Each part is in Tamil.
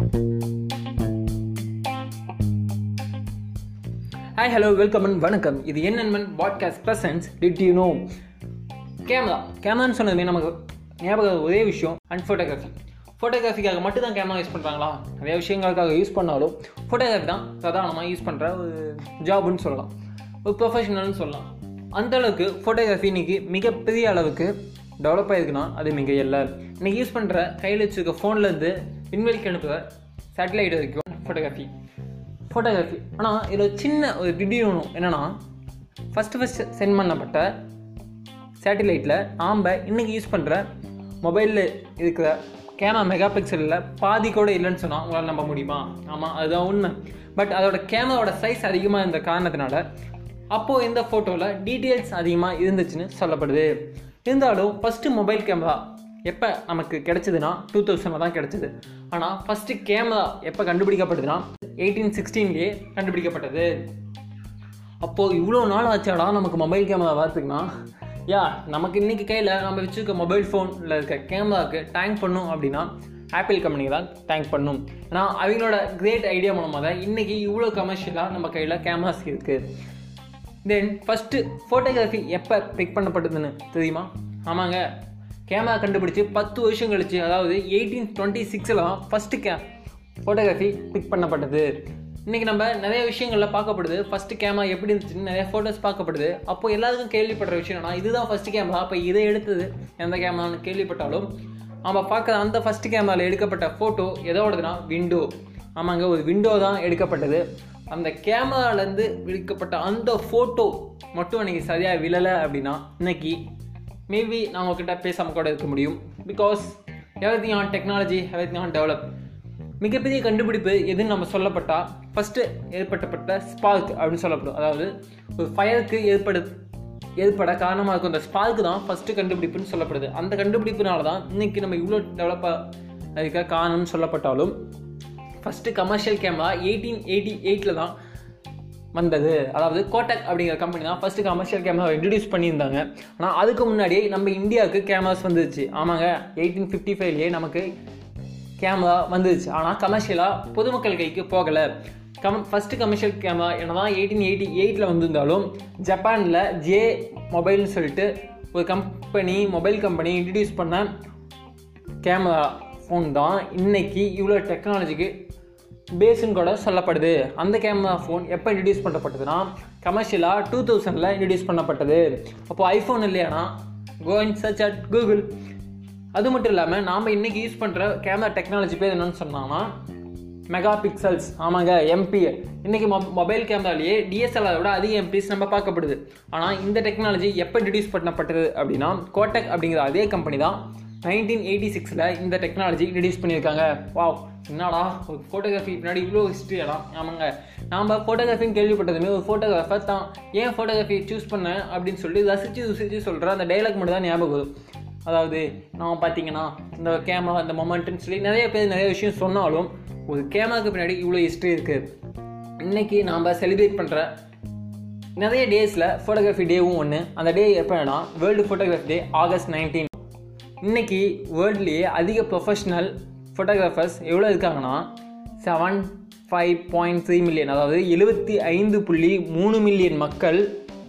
ஹாய் ஹலோ வெல்கம் அண்ட் வணக்கம். இது என் podcast presents did you know camera கேமரான்னு சொன்னதுமே நமக்கு ஞாபகம் ஒரே விஷயம் அண்ட் ஃபோட்டோகிராஃபி ஃபோட்டோகிராஃபிக்காக மட்டும் தான் கேமரா யூஸ் பண்ணுறாங்களா நிறைய விஷயங்களுக்காக யூஸ் பண்ணாலும் ஃபோட்டோகிராஃபி தான் பிரதானமாக யூஸ் பண்ணுற ஒரு ஜாப்னு சொல்லலாம். ஒரு ப்ரொஃபஷனல்னு சொல்லலாம். அந்த அளவுக்கு ஃபோட்டோகிராஃபி இன்னைக்கு மிகப்பெரிய அளவுக்கு டெவலப் ஆகிருக்குன்னா அது மிக இல்லை. இன்னைக்கு யூஸ் பண்ணுற கையில் வச்சுருக்க ஃபோன்லேருந்து விண்வெளிக்கு அனுப்புகிற சேட்டலைட் வரைக்கும் ஃபோட்டோகிராஃபி ஃபோட்டோகிராஃபி ஆனால் இதில் சின்ன ஒரு திடீர் ஒன்று என்னென்னா ஃபஸ்ட்டு ஃபஸ்ட்டு சென்ட் பண்ணப்பட்ட சேட்டிலைட்டில் நாம் இன்றைக்கி யூஸ் பண்ணுற மொபைலில் இருக்கிற கேமரா மெகா பிக்சலில் பாதி கூட இல்லைன்னு சொன்னால் உங்களால் நம்ப முடியுமா? ஆமாம் அதுதான் உண்மை. பட் அதோட கேமராவோட சைஸ் அதிகமாக இருந்த காரணத்தினால அப்போது இந்த ஃபோட்டோவில் டீட்டெயில்ஸ் அதிகமாக இருந்துச்சுன்னு சொல்லப்படுது. இருந்தாலும் ஃபஸ்ட்டு மொபைல் கேமரா எப்போ நமக்கு கிடைச்சதுன்னா டூ தௌசண்டில் தான் கிடச்சிது. ஆனால் ஃபஸ்ட்டு கேமரா எப்போ கண்டுபிடிக்கப்பட்டதுன்னா எயிட்டீன் சிக்ஸ்டீன்லேயே கண்டுபிடிக்கப்பட்டது. அப்போது இவ்வளோ நாள் ஆச்சாடா நமக்கு மொபைல் கேமரா வரத்துக்குன்னா யா நமக்கு இன்றைக்கி கையில் நம்ம வச்சுருக்க மொபைல் ஃபோனில் இருக்க கேமராவுக்கு டேங்க் பண்ணும் அப்படின்னா ஆப்பிள் கம்பெனி தான் டேங்க் பண்ணும். ஏன்னா அவங்களோட கிரேட் ஐடியா மூலமாக தான் இன்றைக்கி இவ்வளோ கமர்ஷியலாக நம்ம கையில் கேமராஸ் இருக்குது தென் ஃபஸ்ட்டு ஃபோட்டோகிராஃபி எப்போ பிக் பண்ணப்பட்டதுன்னு தெரியுமா? ஆமாங்க. கேமரா கண்டுபிடிச்சி பத்து வருஷம் கழிச்சு அதாவது எயிட்டீன் டுவெண்ட்டி சிக்ஸில் தான் ஃபஸ்ட்டு கே ஃபோட்டோகிராஃபி பிக் பண்ணப்பட்டது. இன்றைக்கி நம்ம நிறைய விஷயங்களில் பார்க்கப்படுது. ஃபஸ்ட்டு கேமரா எப்படி இருந்துச்சுன்னு நிறைய ஃபோட்டோஸ் பார்க்கப்படுது. அப்போது எல்லாருக்கும் கேள்விப்படுற விஷயம் என்னன்னா இதுதான் ஃபஸ்ட்டு கேமரா அப்போ இதை எடுத்தது எந்த கேமரான்னு கேள்விப்பட்டாலும் நம்ம பார்க்குற அந்த ஃபஸ்ட்டு கேமராவில் எடுக்கப்பட்ட ஃபோட்டோ எதோடதுன்னா விண்டோ ஆமாங்க ஒரு விண்டோ தான் எடுக்கப்பட்டது. அந்த கேமராலேருந்து விடுக்கப்பட்ட அந்த ஃபோட்டோ மட்டும் அன்றைக்கி சரியாக விழலை அப்படின்னா இன்னைக்கு மேபி நான் உங்ககிட்ட பேசாமல் கூட இருக்க முடியும். Because everything on technology everything on develop மிகப்பெரிய கண்டுபிடிப்பு எதுன்னு நம்ம சொல்லப்பட்டால் ஃபஸ்ட்டு ஏற்பட்டப்பட்ட ஸ்பார்க் அப்படின்னு சொல்லப்படும். அதாவது ஒரு ஃபயருக்கு ஏற்படு ஏற்பட காரணமாக இருக்கும். அந்த ஸ்பார்க்கு தான் ஃபஸ்ட்டு கண்டுபிடிப்புன்னு சொல்லப்படுது. அந்த கண்டுபிடிப்புனால தான் இன்றைக்கி நம்ம இவ்வளோ டெவலப்பாக இருக்க காரணம்னு சொல்லப்பட்டாலும் first commercial camera eighteen eighty எயிட்டில் தான் வந்தது. அதாவது கோட்டக் அப்படிங்கிற கம்பெனி தான் ஃபஸ்ட்டு கமர்ஷியல் கேமரா இன்ட்ரடியூஸ் பண்ணியிருந்தாங்க. ஆனால் அதுக்கு முன்னாடியே நம்ம இந்தியாவுக்கு கேமராஸ் வந்துச்சு ஆமாங்க எயிட்டீன் ஃபிஃப்டி ஃபைவ்லேயே நமக்கு கேமரா வந்துருச்சு. ஆனால் கமர்ஷியலாக பொதுமக்கள் கைக்கு போகலை. கம் ஃபஸ்ட்டு கமர்ஷியல் கேமரா என்ன தான் எயிட்டீன் எயிட்டி எயிட்டில் வந்திருந்தாலும் ஜப்பானில் ஜே மொபைல்னு சொல்லிட்டு ஒரு கம்பெனி மொபைல் கம்பெனி இன்ட்ரடியூஸ் பண்ண கேமரா ஃபோன் தான். இன்றைக்கி இவ்வளோ டெக்னாலஜிக்கு பேஸுன்னு கூட சொல்லப்படுது. அந்த கேமரா ஃபோன் எப்போ இன்ட்ரடியூஸ் பண்ணப்பட்டதுன்னா கமர்ஷியலாக டூ தௌசண்டில் இன்ட்ரடியூஸ் பண்ணப்பட்டது. அப்போது ஐஃபோன் இல்லையானா? கோ சர்ச் அட் கூகுள் அது மட்டும் இல்லாமல் நாம் இன்றைக்கி யூஸ் பண்ணுற கேமரா டெக்னாலஜி பேர் என்னென்னு சொன்னாங்கன்னா மெகா பிக்சல்ஸ் ஆமாங்க எம்பி இன்றைக்கி மொ மொபைல் கேமராலேயே டிஎஸ்எல்ஆர் விட அதிக எம்பிஸ் நம்ம பார்க்கப்படுது. ஆனால் இந்த டெக்னாலஜி எப்போ இன்ட்ரடியூஸ் பண்ணப்பட்டது அப்படின்னா கோட்டக் அப்படிங்கிற அதே கம்பெனி தான் நைன்டீன் எயிட்டி சிக்ஸில் இந்த டெக்னாலஜி இன்ட்ரடியூஸ் பண்ணியிருக்காங்க. வா என்னடா ஒரு ஃபோட்டோகிராஃபி பின்னாடி இவ்வளோ ஹிஸ்ட்ரியலாம் ஆமாங்க. நாம் ஃபோட்டோகிராஃபின்னு கேள்விப்பட்டதுமே ஒரு ஃபோட்டோகிராஃபர் தான். ஏன் ஃபோட்டோகிராஃபி சூஸ் பண்ணேன் அப்படின்னு சொல்லி ரசித்து ருசித்து சொல்கிற அந்த டைலாக் மட்டும் தான் ஞாபகம் வரும். அதாவது நான் பார்த்தீங்கன்னா இந்த கேமரா இந்த மொமெண்ட்டுன்னு சொல்லி நிறைய பேர் நிறைய விஷயம் சொன்னாலும் ஒரு கேமராவுக்கு பின்னாடி இவ்வளோ ஹிஸ்ட்ரி இருக்குது இன்றைக்கி நாம் செலிப்ரேட் பண்ணுற நிறைய டேஸில் ஃபோட்டோகிராஃபி டேவும் ஒன்று அந்த டே எப்போனா world photography day August nineteen இன்றைக்கி வேர்ல்ட்லேயே அதிக ப்ரொஃபஷ்னல் ஃபோட்டோகிராஃபர்ஸ் எவ்வளோ இருக்காங்கன்னா seven five point three million அதாவது எழுபத்தி ஐந்து புள்ளி மூணு மில்லியன் மக்கள்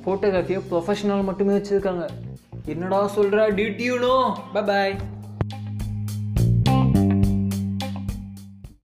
ஃபோட்டோகிராஃபியை ப்ரொஃபஷனல் மட்டுமே வச்சுருக்காங்க. என்னடா சொல்கிற டியூட்டியூனோ பாய்